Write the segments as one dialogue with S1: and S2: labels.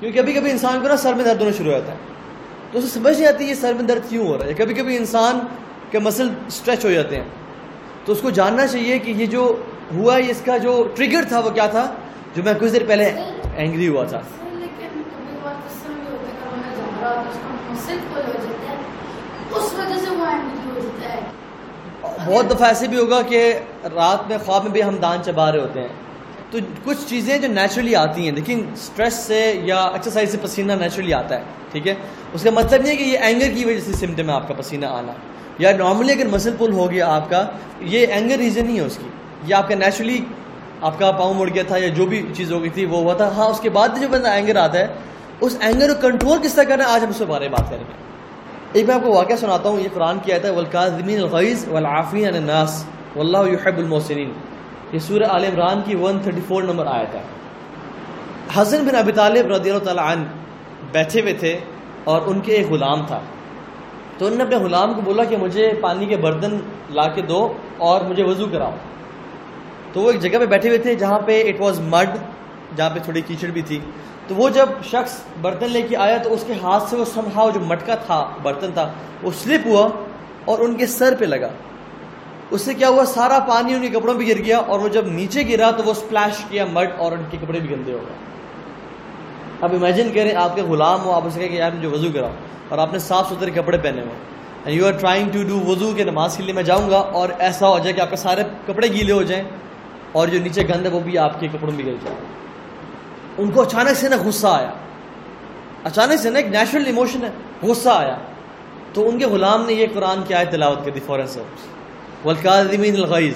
S1: کیونکہ کبھی کبھی انسان کو نا سر میں درد ہونا شروع ہوتا ہے۔ تو اسے سمجھ نہیں آتی یہ سر میں درد کیوں ہو رہا ہے۔ کبھی کبھی انسان کے مسل اسٹریچ ہو جاتے ہیں۔ تو اس کو جاننا چاہیے کہ یہ جو ہوا ہے، اس کا جو ٹریگر تھا، وہ کیا تھا؟ جو میں کچھ دیر پہلے اینگری ہوا تھا۔ بہت دفعہ ایسے بھی ہوگا کہ رات میں خواب میں بھی ہم دان چبا رہے ہوتے ہیں۔ تو کچھ چیزیں جو نیچرلی آتی ہیں، لیکن اسٹریس سے یا ایکسرسائز سے پسینہ نیچرلی آتا ہے، ٹھیک ہے؟ اس کا مطلب نہیں ہے کہ یہ اینگر کی وجہ سے سمٹم ہے آپ کا پسینہ آنا۔ یا نارملی اگر مسل پل ہو گیا آپ کا، یہ اینگر ریزن نہیں ہے اس کی۔ یہ آپ کا نیچرلی آپ کا پاؤں مڑ گیا تھا یا جو بھی چیز ہو گئی تھی، وہ ہوا تھا۔ ہاں اس کے بعد جو بندہ اینگر آتا ہے، اس اینگر کو کنٹرول کس طرح کرنا ہے؟ آج ہم اس کے بارے میں بات کریں گے۔ ایک میں آپ کو واقعہ سناتا ہوں، یہ قرآن کی آیت ہے والکاظمین الغیظ والعافین عن الناس واللہ یحب المحسنین یہ سورہ آل عمران کی 134 نمبر آیت ہے۔ حسن بن ابی طالب رضی اللہ تعالیٰ عنہ بیٹھے ہوئے تھے اور ان کے ایک غلام تھا۔ تو انہوں نے اپنے غلام کو بولا کہ مجھے پانی کے برتن لا کے دو اور مجھے وضو کراؤ۔ تو وہ ایک جگہ پہ بیٹھے ہوئے تھے جہاں پہ اٹ واز مڈ جہاں پہ تھوڑی کیچڑ بھی تھی۔ تو وہ جب شخص برتن لے کے آیا تو اس کے ہاتھ سے وہ سمہاؤ جو مٹکا تھا، برتن تھا، وہ سلپ ہوا اور ان کے سر پہ لگا۔ اس سے کیا ہوا؟ سارا پانی ان کے کپڑوں پہ گر گیا اور وہ جب نیچے گرا تو وہ سپلیش کیا مڈ اور ان کے کپڑے بھی گندے ہو گئے۔ اب امیجن کریں آپ کے غلام ہو، آپ اسے کہیں کہ یار مجھے وضو کراؤ اور آپ نے صاف ستھرے کپڑے پہنے ہوئے۔ And you are trying to do وضو کے نماز کے لیے میں جاؤں گا اور ایسا ہو جائے کہ آپ کے سارے کپڑے گیلے ہو جائیں اور جو نیچے گند ہے وہ بھی آپ کے کپڑوں میں گر جائے۔ ان کو اچانک سے نا غصہ آیا۔ اچانک سے نا ایک نیچرل ایموشن ہے، غصہ آیا۔ تو ان کے غلام نے یہ قرآن کی آیت تلاوت کر دی فوراً سے۔ والکاظمین الغیظ،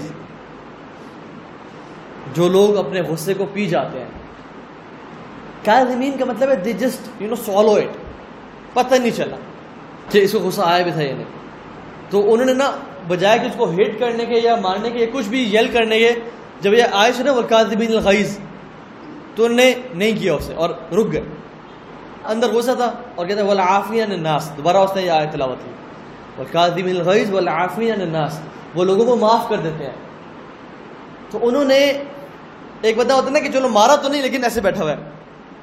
S1: جو لوگ اپنے غصے کو پی جاتے ہیں۔ کاظمین کا مطلب ہے they just you know solve it پتہ نہیں چلا کہ اس کو غصہ آیا بھی تھا یہ نہیں۔ تو انہوں نے نا بجائے کہ اس کو ہٹ کرنے کے یا مارنے کے یا کچھ بھی یل کرنے کے، جب یہ آئے تھے نا والکاظمین الغیظ، تو انہوں نے نہیں کیا اسے اور رک گئے۔ اندر غصہ تھا اور کہتے ہیں والعافین عن دوبارہ اس نے یہ آیت تلاوت کی۔ والکاظمین الغیظ والعافین عن الناس وہ لوگوں کو معاف کر دیتے ہیں۔ تو انہوں نے ایک بندہ ہوتا ہے نا کہ چلو مارا تو نہیں لیکن ایسے بیٹھا ہوا ہے۔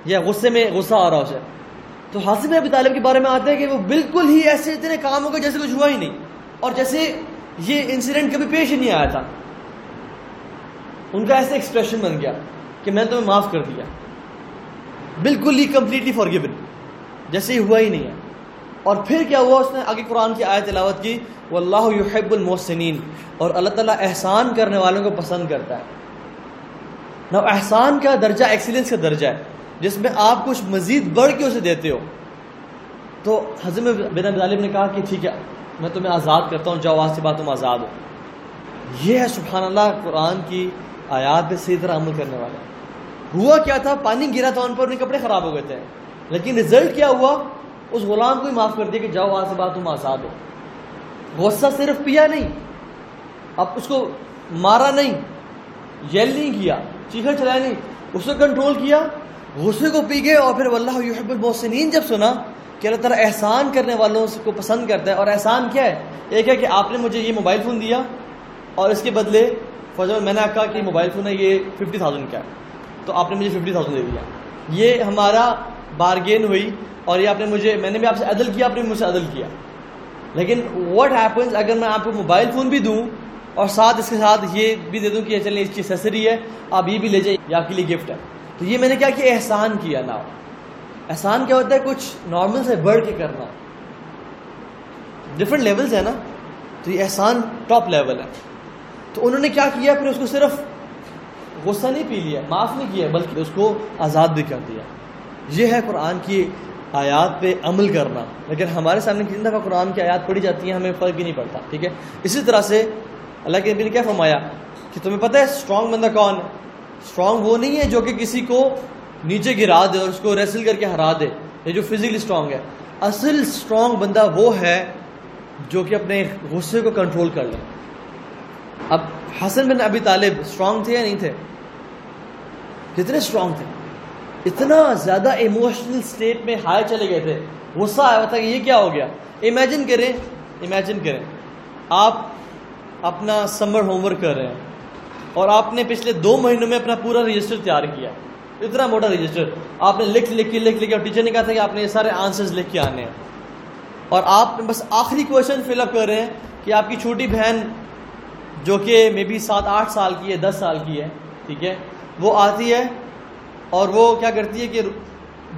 S1: یا غصے میں غصہ آ رہا اسے تو حاصل ابی طالب کے بارے میں آتے ہیں کہ وہ بالکل ہی ایسے اتنے کام ہو گئے جیسے کچھ ہوا ہی نہیں۔ اور جیسے یہ انسیڈنٹ کبھی پیش ہی نہیں آیا تھا۔ ان کا ایسے ایکسپریشن بن گیا کہ میں تمہیں معاف کر دیا۔ بالکل ہی کمپلیٹلی فار گیون جیسے ہی ہوا ہی نہیں ہے۔ اور پھر کیا ہوا اس نے؟ آگے قرآن کی آیت تلاوت کی وہ اللہ یحب المحسنین اور اللہ تعالیٰ احسان کرنے والوں کو پسند کرتا ہے۔ نہ احسان کا درجہ ایکسیلنس کا درجہ ہے، جس میں آپ کچھ مزید بڑھ کے اسے دیتے ہو۔ تو حضرت بن طالب نے کہا کہ ٹھیک ہے، میں تمہیں آزاد کرتا ہوں، جاؤ وہاں سے بات تم آزاد ہو۔ یہ ہے سبحان اللہ قرآن کی آیات پہ صحیح طرح عمل کرنے والا ہوا کیا تھا؟ پانی گرا تھا ان پر ان کے کپڑے خراب ہو گئے تھے۔ لیکن رزلٹ کیا ہوا؟ اس غلام کو ہی معاف کر دیا کہ جاؤ وہاں سے بات، تم آزاد ہو۔ غصہ صرف پیا نہیں، اب اس کو مارا نہیں، یل نہیں کیا، چیخا چلایا نہیں، اس کو کنٹرول کیا، غصے کو پی گئے اور پھر اللہ یحب المحسنین جب سنا کہ اللہ تعالیٰ احسان کرنے والوں کو پسند کرتا ہے، اور احسان کیا ہے؟ ایک ہے کہ آپ نے مجھے یہ موبائل فون دیا اور اس کے بدلے فوج میں نے کہا کہ موبائل فون ہے، یہ ففٹی تھاؤزینڈ کا ہے۔ تو آپ نے مجھے ففٹی تھاؤزینڈ دے دیا۔ یہ ہمارا بارگین ہوئی اور یہ آپ نے مجھے میں نے بھی آپ سے عدل کیا، آپ نے مجھ سے عدل کیا۔ لیکن واٹ ہیپنس اگر میں آپ کو موبائل فون بھی دوں اور ساتھ اس کے ساتھ یہ بھی دے دوں کہ چلیں اس کی اسیسری ہے، آپ یہ بھی لے جائیں، یہ آپ کے لیے گفٹ ہے۔ تو یہ میں نے کیا کہ احسان کیا نا احسان کیا ہوتا ہے کچھ نارمل سے بڑھ کے کرنا۔ ڈفرینٹ لیولز ہیں نا۔ تو یہ احسان ٹاپ لیول ہے۔ تو انہوں نے کیا کیا؟ پھر اس کو صرف غصہ نہیں پی لیا، معاف نہیں کیا، بلکہ اس کو آزاد بھی کر دیا۔ یہ ہے قرآن کی آیات پہ عمل کرنا۔ لیکن ہمارے سامنے کتنی دفعہ قرآن کی آیات پڑھی جاتی ہیں، ہمیں فرق بھی نہیں پڑتا، ٹھیک ہے؟ اسی طرح سے اللہ کے نبی نے کیا فرمایا کہ تمہیں پتہ ہے اسٹرانگ بندہ کون ہے؟ اسٹرانگ وہ نہیں ہے جو کہ کسی کو نیچے گرا دے اور اس کو ریسل کر کے ہرا دے، یہ جو فزیکلی اسٹرانگ ہے۔ اصل اسٹرانگ بندہ وہ ہے جو کہ اپنے غصے کو کنٹرول کر لے۔ اب حسن بن ابی طالب اسٹرانگ تھے یا نہیں تھے؟ کتنے اسٹرانگ تھے؟ اتنا زیادہ ایموشنل سٹیٹ میں ہائے چلے گئے تھے۔ غصہ آیا تھا کہ یہ کیا ہو گیا۔ امیجن کریں امیجن کریں۔ آپ اپنا سمر ہوم ورک کر رہے ہیں اور آپ نے پچھلے دو مہینوں میں اپنا پورا رجسٹر تیار کیا۔ اتنا موٹا رجسٹر آپ نے لکھ لکھ کے لکھ لکھ، اور ٹیچر نے کہا تھا کہ آپ نے یہ سارے آنسرز لکھ کے آنے ہیں۔ اور آپ بس آخری کوشچن فل اپ کر رہے ہیں کہ آپ کی چھوٹی بہن جو کہ مے بی سات، آٹھ سال کی ہے، دس سال کی ہے، ٹھیک ہے، وہ آتی ہے اور وہ کیا کرتی ہے کہ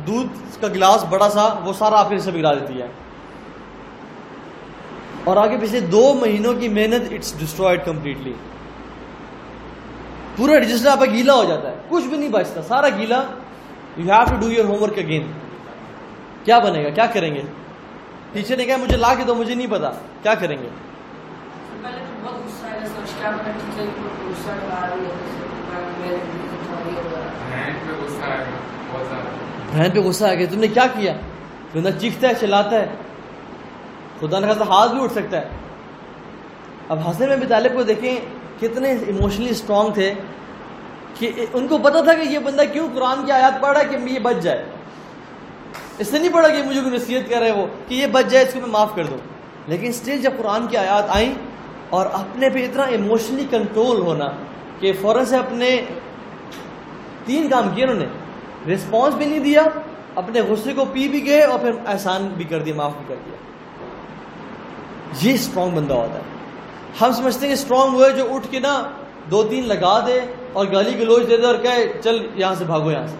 S1: دودھ کا گلاس بڑا سا وہ سارا آپ کے سے بگڑا دیتی ہے۔ اور آگے پچھلے دو مہینوں کی محنت اٹس ڈسٹرائڈ کمپلیٹلی پورا رجسٹر آپ کا گیلا ہو جاتا ہے۔ کچھ بھی نہیں بچتا۔ سارا گیلا۔ You have to do your homework again کیا بنے گا؟ کیا کریں گے؟ ٹیچر نے کہا مجھے لا کے دو، مجھے نہیں پتا۔ کیا کریں گے؟
S2: غصہ
S3: بہن پہ غصہ
S1: آ گیا تم نے کیا کیا؟ بندہ چیختا ہے، چلاتا ہے۔ خدا نے کہا ہاتھ بھی اٹھ سکتا ہے۔ اب حسن میں طالب کو دیکھیں، کتنے ایموشنلی اسٹرانگ تھے کہ ان کو پتا تھا کہ یہ بندہ کیوں قرآن کی آیات پڑھ رہا ہے کہ یہ بچ جائے۔ اس سے نہیں پڑھا کہ مجھے کوئی نصیحت کر رہے وہ کہ یہ بچ جائے، اس کو میں معاف کر دوں۔ لیکن اسٹل جب قرآن کی آیات آئیں اور اپنے پہ اتنا ایموشنلی کنٹرول ہونا کہ فوراً سے اپنے تین کام کیے انہوں نے۔ رسپانس بھی نہیں دیا، اپنے غصے کو پی بھی گئے اور پھر احسان بھی کر دیا، معاف بھی کر دیا۔ یہ اسٹرانگ بندہ ہوتا ہے۔ ہم سمجھتے ہیں اسٹرانگ وہ ہے جو اٹھ کے نا دو تین لگا دے اور گالی گلوچ دے دے اور کہے، چل یہاں سے بھاگو، یہاں سے۔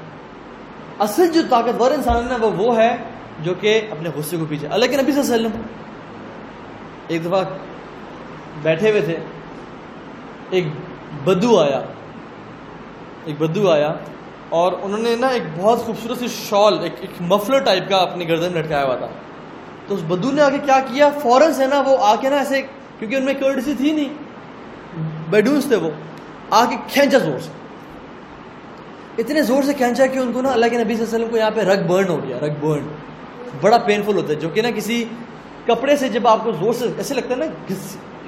S1: اصل جو طاقتور انسان ہے نا، وہ وہ ہے جو کہ اپنے غصے کو پیچھے۔ اللہ کے نبی صلی اللہ علیہ وسلم ایک دفعہ بیٹھے ہوئے تھے، ایک بدو آیا۔ ایک بدو آیا اور انہوں نے نا ایک بہت خوبصورت سی شال، ایک ایک مفلر ٹائپ کا اپنے گردن میں لٹکایا ہوا تھا۔ تو اس بدو نے آگے کیا کیا؟ فوراً سے نا وہ آ کے نا ایسے، کیونکہ ان میں کرٹسی تھی نہیں بیڈونس تھے وہ آ کے کھینچا زور سے۔ اتنے زور سے کھینچا کہ ان کو نا اللہ کے نبی صلی اللہ علیہ وسلم کو یہاں پہ رگ برن ہو گیا، رگ برن بڑا پینفل ہوتا ہے، جو کہ نا کسی کپڑے سے جب آپ کو زور سے، ایسے لگتا ہے نا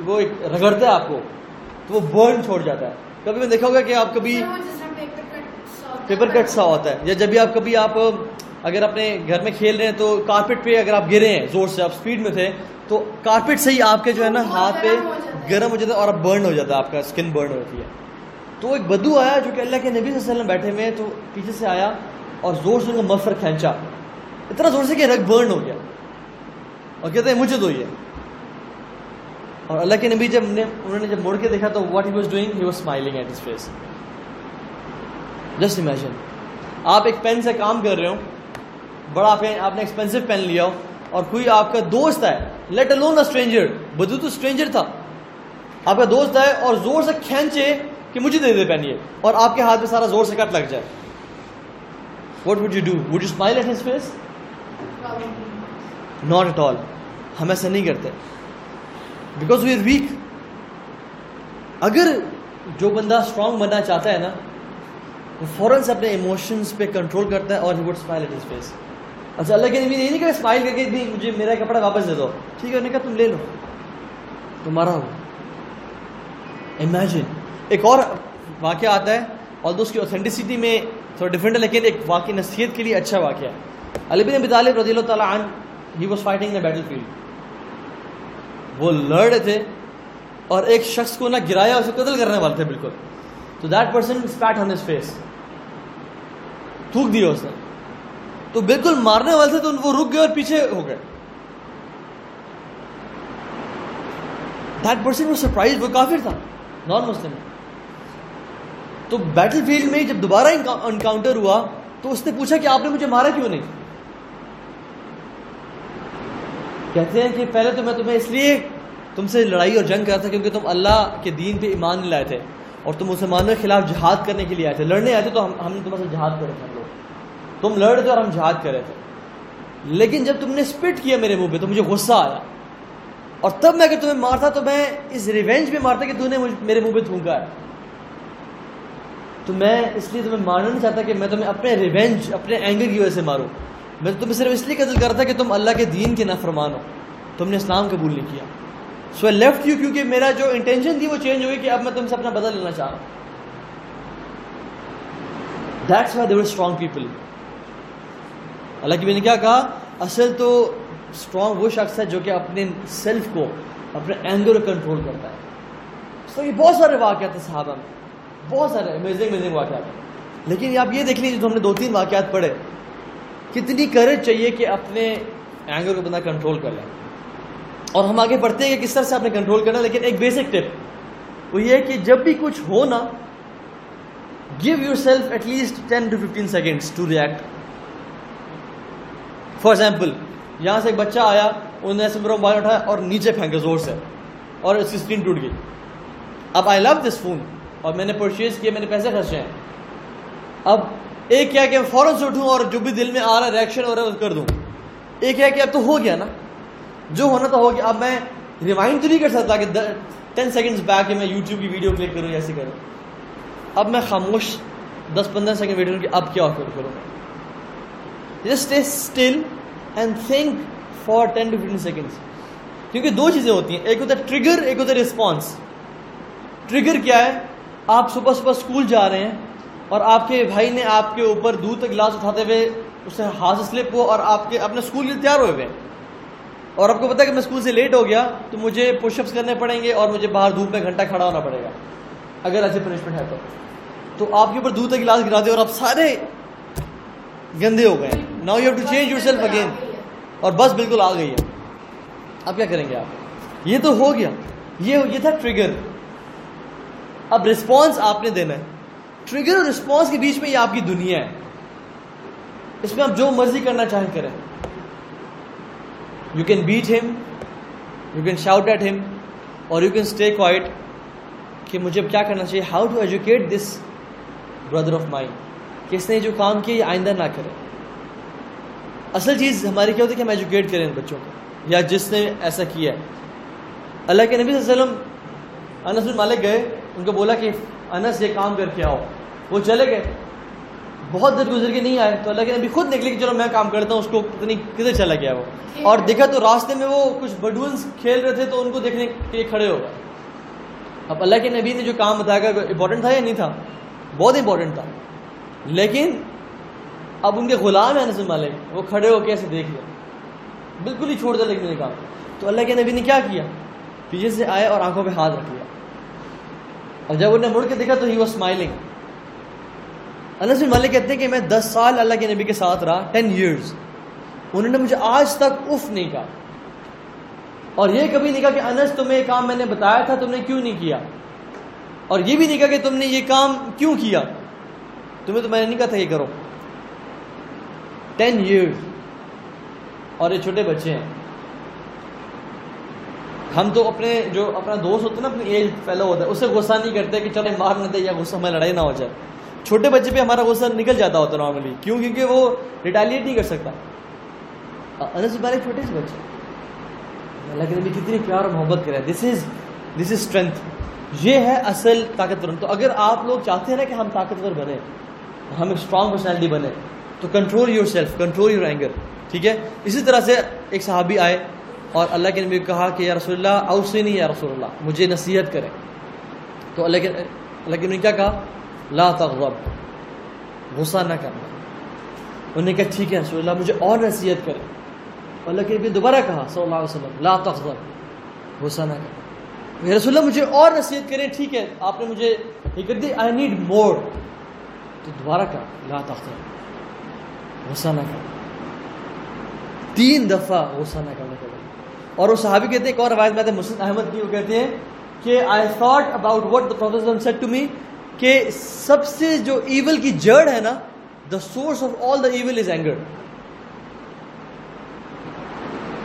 S1: وہ ایک رگڑتا ہے آپ کو، تو وہ برن چھوڑ جاتا ہے۔ کبھی میں دیکھا ہوگا کہ آپ کبھی پیپر کٹ سا ہوتا ہے۔ یا جب بھی آپ کبھی آپ اگر اپنے گھر میں کھیل رہے ہیں تو کارپیٹ پہ اگر آپ گرے ہیں زور سے آپ سپیڈ میں تھے تو کارپیٹ سے ہی آپ کے جو ہے نا ہاتھ پہ گرم ہو جاتا ہے۔ اور اب برن ہو جاتا ہے آپ کا اسکن برن ہوتی ہے۔ تو ایک بدو آیا جو کہ اللہ کے نبی صلی اللہ علیہ وسلم بیٹھے ہوئے ہیں تو پیچھے سے آیا اور زور سے ان کا مفر کھینچا۔ اتنا زور سے کہ رگ برن ہو گیا۔ اور کہتے ہیں مجھے دو یہ۔ اور اللہ کے نبی جب نے انہوں نے جب مڑ کے دیکھا تو what he was doing he was smiling at his face just imagine آپ ایک پین سے کام کر رہے ہو بڑا پین آپ نے ایکسپینسو پین لیا ہو اور کوئی آپ کا دوست ہے لیٹ alone a stranger. بدو تو اسٹرینجر تھا۔ آپ کا دوست ہے اور زور سے کھینچے کہ مجھے دے دے پین یہ۔ اور آپ کے ہاتھ میں سارا زور سے کٹ لگ جائے۔ What would you do would you smile at his face not at all ہم ایسا نہیں کرتے۔ بیکاز وی آر ویک اگر جو بندہ اسٹرانگ بننا چاہتا ہے نا وہ فوراً سے اپنے ایموشنس پہ کنٹرول کرتا ہے اور he would smile at his face اچھا اللہ کے نبی یہ نہیں کہا اسمائل کر کے نہیں مجھے میرا کپڑا واپس دے دو۔ ٹھیک ہے، انہوں نے کہا تم لے لو۔ تمہارا ہو۔ امیجن ایک اور واقعہ آتا ہے اور اس کی اوتھینٹسٹی میں تھوڑا ڈفرینٹ ہے، لیکن ایک واقعی نصیحت کے لیے اچھا واقعہ ہے۔ علی بن ابی طالب رضی اللہ تعالیٰ عنہ he was fighting battlefield وہ لڑ رہے تھے اور ایک شخص کو نہ گرایا، اسے قتل کرنے والے تھے، بالکل۔ تو that person spat on his face تھوک دیا اس نے۔ تو بالکل مارنے والے تھے، تو وہ رک گئے اور پیچھے ہو گئے۔ دیٹ پرسن وہ سرپرائز وہ کافر تھا نان مسلم تو بیٹل فیلڈ میں جب دوبارہ انکاؤنٹر ہوا، تو اس نے پوچھا کہ آپ نے مجھے مارا کیوں نہیں؟ کہتے ہیں کہ پہلے تو میں تمہیں اس لیے تم سے لڑائی اور جنگ کر تھا کیونکہ تم اللہ کے دین پہ ایمان نہیں لائے تھے اور تم مسلمانوں کے خلاف جہاد کرنے کے لیے آئے تھے۔ لڑنے آئے تھے تو ہم ہم نے تمہارے جہاد کرے تھے ہم لوگ۔ تم لڑ رہے تھے اور ہم جہاد کرے تھے۔ لیکن جب تم نے اسپٹ کیا میرے منہ پہ تو مجھے غصہ آیا۔ اور تب میں اگر تمہیں مارتا تو میں اس ریونج پہ مارتا کہ تم نے میرے منہ پہ تھونکا ہے۔ تو میں اس لیے تمہیں مارنا نہیں چاہتا کہ میں تمہیں اپنے ریونج اپنے اینگر کی وجہ سے ماروں۔ میں تمہیں صرف اس لیے قتل کرتا کہ تم اللہ کے دین کے نافرمان ہو۔ تم نے اسلام قبول نہیں کیا۔ سو آئی لیفٹ یو کیونکہ میرا جو انٹینشن تھی وہ چینج ہوئی کہ اب میں تم سے اپنا بدل لینا چاہ رہا ہوں۔ That's why they're strong people Allah کی میں نے کیا کہا؟ اصل تو اسٹرانگ وہ شخص ہے جو کہ اپنے سیلف کو، اپنے اینگر کنٹرول کرتا ہے۔ سو یہ بہت سارے واقعات ہیں صحابہ میں۔ بہت سارے امیزنگ امیزنگ واقعات ہیں۔ لیکن آپ یہ دیکھ لیجیے جو ہم نے دو تین واقعات پڑھے۔ کتنی کریج چاہیے کہ اپنے اینگر کو بندہ کنٹرول کر لیں اور ہم آگے بڑھتے ہیں کہ کس طرح سے آپ نے کنٹرول کرنا، لیکن ایک بیسک ٹپ وہ یہ کہ جب بھی کچھ ہو نا give yourself at least ten to fifteen seconds to react for example یہاں سے ایک بچہ آیا، انہوں نے ایسے میرا موبائل اٹھایا اور نیچے پھینکا زور سے، اور اس کی اسکرین ٹوٹ گئی۔ اب آئی لو دس فون اور میں نے پرچیز کیا، میں نے پیسے خرچے ہیں۔ اب ایک کیا کہ فوراً سے اٹھوں اور جو بھی دل میں آ رہا ہے ریئیکشن ہو رہا ہے کر دوں۔ ایک ہے کہ اب تو ہو گیا نا۔ جو ہونا تو ہو گیا۔ اب میں ریمائنڈ تو نہیں کر سکتا کہ ٹین سیکنڈس بیک میں یوٹیوب کی ویڈیو کلک کروں یا ایسے کروں۔ اب میں خاموش دس پندرہ سیکنڈ ویٹ کہ اب کیا کروں کروں just stay still and think for ten to fifteen seconds کیونکہ دو چیزیں ہوتی ہیں۔ ایک ہوتا ہے ٹریگر ایک ہوتا ہے رسپانس ٹریگر کیا ہے؟ آپ صبح صبح اسکول جا رہے ہیں۔ اور آپ کے بھائی نے آپ کے اوپر دودھ کا گلاس اٹھاتے ہوئے اسے ہاتھ سلپ ہو اور آپ کے اپنے اسکول کے لیے تیار ہوئے ہوئے۔ اور آپ کو پتا کہ میں اسکول سے لیٹ ہو گیا تو مجھے پش اپس کرنے پڑیں گے اور مجھے باہر دھوپ میں گھنٹہ کھڑا ہونا پڑے گا۔ اگر ایسے پنشمنٹ ہے تو۔ تو آپ کے اوپر دودھ کا گلاس گرا دے اور آپ سارے گندے ہو گئے۔ Now you have to change yourself again اور بس بالکل آ گئی ہے۔ اب کیا کریں گے آپ؟ یہ تو ہو گیا۔ یہ یہ تھا ٹریگر اب رسپانس آپ نے دینا ہے۔ ٹریگر اور رسپانس کے بیچ میں یہ آپ کی دنیا ہے۔ اس میں آپ جو مرضی کرنا چاہیں کریں۔ You can beat him you can shout at him اور یو کین اسٹے کوائٹ کہ مجھے اب کیا کرنا چاہیے۔ How to educate this brother of mind کہ اس نے جو کام کیا یہ آئندہ نہ کرے۔ اصل چیز ہماری کیا ہوتی ہے کہ ہم ایجوکیٹ کریں بچوں کو، یا جس نے ایسا کیا ہے۔ اللہ کے نبی صلی اللہ علیہ وسلم انس بن مالک گئے، ان کو بولا کہ انس یہ کام کر کے آؤ۔ وہ چلے گئے۔ بہت دیر گزر کے نہیں آئے۔ تو اللہ کے نبی خود نکلے کہ چلو میں کام کرتا ہوں، اس کو پتہ نہیں کدھر چلا گیا وہ۔ اور دیکھا تو راستے میں وہ کچھ بڈونس کھیل رہے تھے تو ان کو دیکھنے کے لیے کھڑے ہو گئے۔ اب اللہ کے نبی نے جو کام بتایا امپورٹنٹ تھا یا نہیں تھا؟ بہت امپورٹنٹ تھا۔ لیکن اب ان کے غلام ہیں نسم والے وہ کھڑے ہو کے ایسے دیکھ لیا بالکل ہی چھوڑ دیا لیکن نے کام تو اللہ کے نبی نے کیا کیا؟ پیچھے سے آئے اور آنکھوں پہ ہاتھ رکھ لیا۔ اور جب انہوں نے مڑ کے دیکھا تو ہی واز اسمائلنگ انس بن مالک کہتے ہیں کہ میں دس سال اللہ کے نبی کے ساتھ رہا ٹین ایئرس انہوں نے مجھے آج تک اف نہیں کہا۔ اور یہ کبھی نہیں کہا کہ انس تمہیں یہ کام میں نے بتایا تھا، تم نے کیوں نہیں کیا؟ اور یہ بھی نہیں کہا کہ تم نے یہ کام کیوں کیا؟ تمہیں تو میں نے نہیں کہا تھا یہ کرو۔ ٹین ایئرس اور یہ چھوٹے بچے ہیں۔ ہم تو اپنے جو اپنا دوست ہوتا ہے نا، اپنی ایج فیلو ہوتا ہے اسے غصہ نہیں کرتے کہ چلو مار نہ دے یا غصہ ہمیں لڑائی نہ ہو جائے۔ چھوٹے بچے پہ ہمارا غصہ نکل جاتا ہوتا نارملی کیوں؟ کیونکہ وہ ریٹیلیٹ نہیں کر سکتا. انس بارے چھوٹے سے بچے. اللہ کے نبی کتنی پیار اور محبت کرے. دس از دس از اسٹرینتھ یہ ہے اصل طاقتور. تو اگر آپ لوگ چاہتے ہیں نا کہ ہم طاقتور بنے ہم ایک اسٹرانگ پرسنالٹی بنے تو control yourself control your anger ٹھیک ہے؟ اسی طرح سے ایک صحابی آئے اور اللہ کے نبی کہا کہ یا رسول اللہ اوسی نہیں یا رسول اللہ مجھے نصیحت کریں. تو اللہ کے اللہ کے نبی کیا کہا؟ لا تغضب. غصہ نہ کرنا. انہوں نے کہا، ٹھیک ہے رسول اللہ، مجھے اور نصیحت کریں. اللہ کے نبی دوبارہ کہا، صلی اللہ علیہ وسلم، لا تغضب. غصہ نہ کرنا. رسول اللہ، مجھے اور نصیحت کریں، ٹھیک ہے، آپ نے مجھے یہ کر دی آئی نیڈ مور تو دوبارہ کہا، لا تغضب. غصہ نہ کرنا. تین دفعہ غصہ نہ کرنے کا اور وہ صحابی کہتے ہیں، ایک اور روایت میں مسلم احمد کی وہ کہتے ہیں کہ I thought about what the professor said to me کہ سب سے جو ایول کی جڑ ہے نا the source of all the evil is anger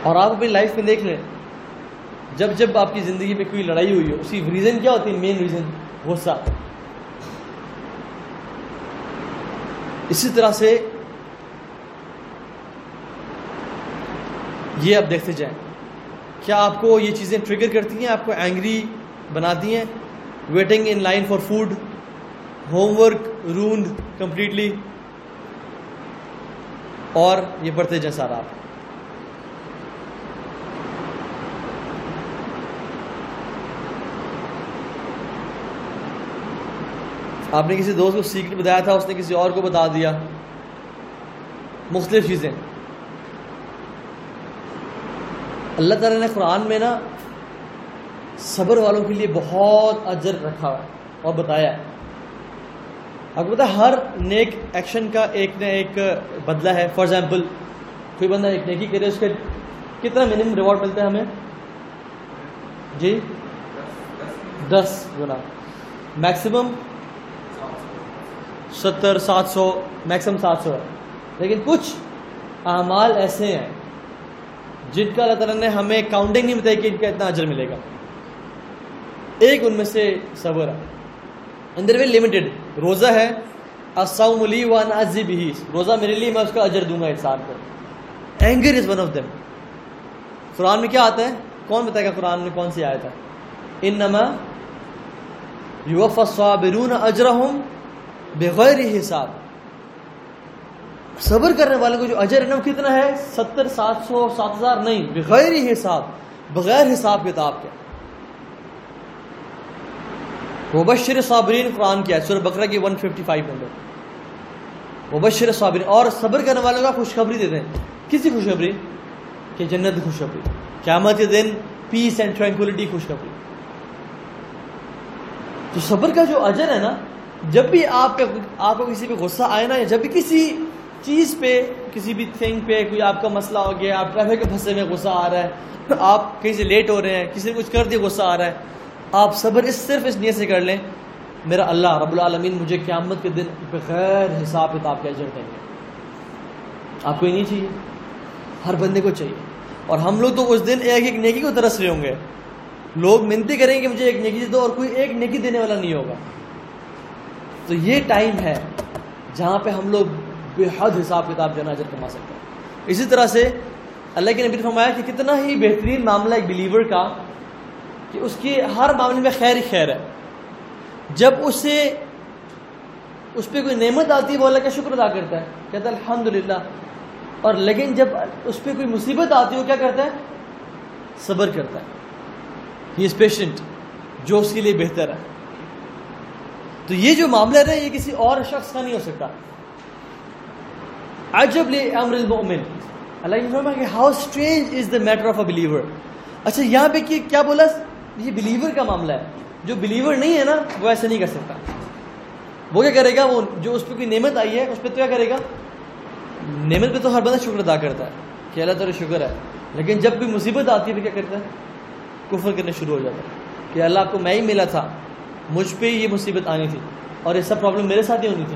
S1: اور آپ اپنی لائف میں دیکھ لیں، جب جب آپ کی زندگی میں کوئی لڑائی ہوئی ہو اس کی ریزن کیا ہوتی ہے مین ریزن غصہ. اسی طرح سے یہ آپ دیکھتے جائیں، کیا آپ کو یہ چیزیں ٹریگر کرتی ہیں، آپ کو اینگری بناتی ہیں waiting in line for food homework ruined completely اور یہ پڑھتے جائیں سارا آپ۔ آپ نے کسی دوست کو سیکرٹ بتایا تھا، اس نے کسی اور کو بتا دیا۔ مختلف چیزیں۔ اللہ تعالیٰ نے قرآن میں نا صبر والوں کے لیے بہت اجر رکھا ہے اور بتایا آپ کو پتا ہر نیک ایکشن کا ایک نہ ایک بدلہ ہے. فار ایگزامپل کوئی بندہ ایک نیکی کرے، اس کا کتنا منیمم ریوارڈ ملتا ہے ہمیں؟ جی؟ دس گنا میکسیمم ستر، سات سو میکسیمم سات سو ہے. لیکن کچھ اعمال ایسے ہیں جن کا اللہ تعالیٰ نے ہمیں کاؤنٹنگ نہیں بتائی کہ ان کا اتنا اجر ملے گا. ایک ان میں سے صبر ہے. اندر وی لمیٹڈ روزہ ہے السلام علی وان عزی بھی روزہ میرے لیے میں اس کا اجر دوں گا انسان کو. Anger is one of them Quran میں کیا آتا ہے؟ کون بتائے گا قرآن میں کون سی آیت ہے؟ ان نما یوف الصابرون اجرہم بغیر حساب. صبر کرنے والے کو جو اجر ہے نا، وہ کتنا ہے؟ ستر، سات سو، سات ہزار، نہیں، بغیر حساب. بغیر حساب کتاب کے. وبشر صابرین قرآن کیا ہے سورہ بقرہ کی 155 نمبر وبشر صابرین، اور صبر کرنے والوں کا خوشخبری دے دیں۔ کسی خوشخبری؟ کہ جنت کی خوشخبری۔ قیامت کے دن پیس اینڈ ٹرینکولیٹی خوشخبری۔ تو صبر کا جو اجر ہے نا، جب بھی آپ کا، آپ کو کسی پہ غصہ آئے نا، یا جب بھی کسی چیز پہ، کسی بھی تھنگ پہ کوئی آپ کا مسئلہ ہو گیا، آپ ٹریفک کے پھنسے میں غصہ آ رہا ہے، آپ کہیں سے لیٹ ہو رہے ہیں، کسی نے کچھ کر دیا، غصہ آ رہا ہے آپ صبر اس صرف اس نیت سے کر لیں، میرا اللہ رب العالمین مجھے قیامت کے دن بغیر حساب کتاب کے اجر دیں گے۔ آپ کو ہی نہیں چاہیے، ہر بندے کو چاہیے۔ اور ہم لوگ تو اس دن ایک ایک نیکی کو ترس رہے ہوں گے۔ لوگ منتی کریں گے کہ مجھے ایک نیکی دو اور کوئی ایک نیکی دینے والا نہیں ہوگا۔ تو یہ ٹائم ہے جہاں پہ ہم لوگ بے حد حساب کتاب جو اجر کما سکتے ہیں۔ اسی طرح سے اللہ کے نبی نے فرمایا کہ کتنا ہی بہترین معاملہ ایک بلیور کا کہ اس کی ہر معاملے میں خیر ہی خیر ہے۔ جب اسے اس پہ کوئی نعمت آتی ہے، وہ اللہ کا شکر ادا کرتا ہے۔ کہتا ہے الحمد للہ اور لیکن جب اس پہ کوئی مصیبت آتی ہے، وہ کیا کرتا ہے؟ صبر کرتا ہے۔ ہی از پیشنٹ جو اس کے لیے بہتر ہے۔ تو یہ جو معاملہ ہے یہ کسی اور شخص کا نہیں ہو سکتا۔ عجب لی امر المؤمن۔ اللہ کہ how strange is the matter of a believer اچھا یہاں پہ کیا بولا؟ یہ بلیور کا معاملہ ہے۔ جو بلیور نہیں ہے نا، وہ ایسا نہیں کر سکتا۔ وہ کیا کرے گا؟ وہ جو اس پہ کوئی نعمت آئی ہے، اس پہ تو کیا کرے گا؟ نعمت پہ تو ہر بندہ شکر ادا کرتا ہے کہ اللہ تعالیٰ شکر ہے۔ لیکن جب بھی مصیبت آتی ہے، پھر کیا کرتا ہے؟ کفر کرنے شروع ہو جاتا ہے۔ کہ اللہ آپ کو میں ہی ملا تھا، مجھ پہ یہ مصیبت آنی تھی اور یہ سب پرابلم میرے ساتھ ہی ہونی تھی۔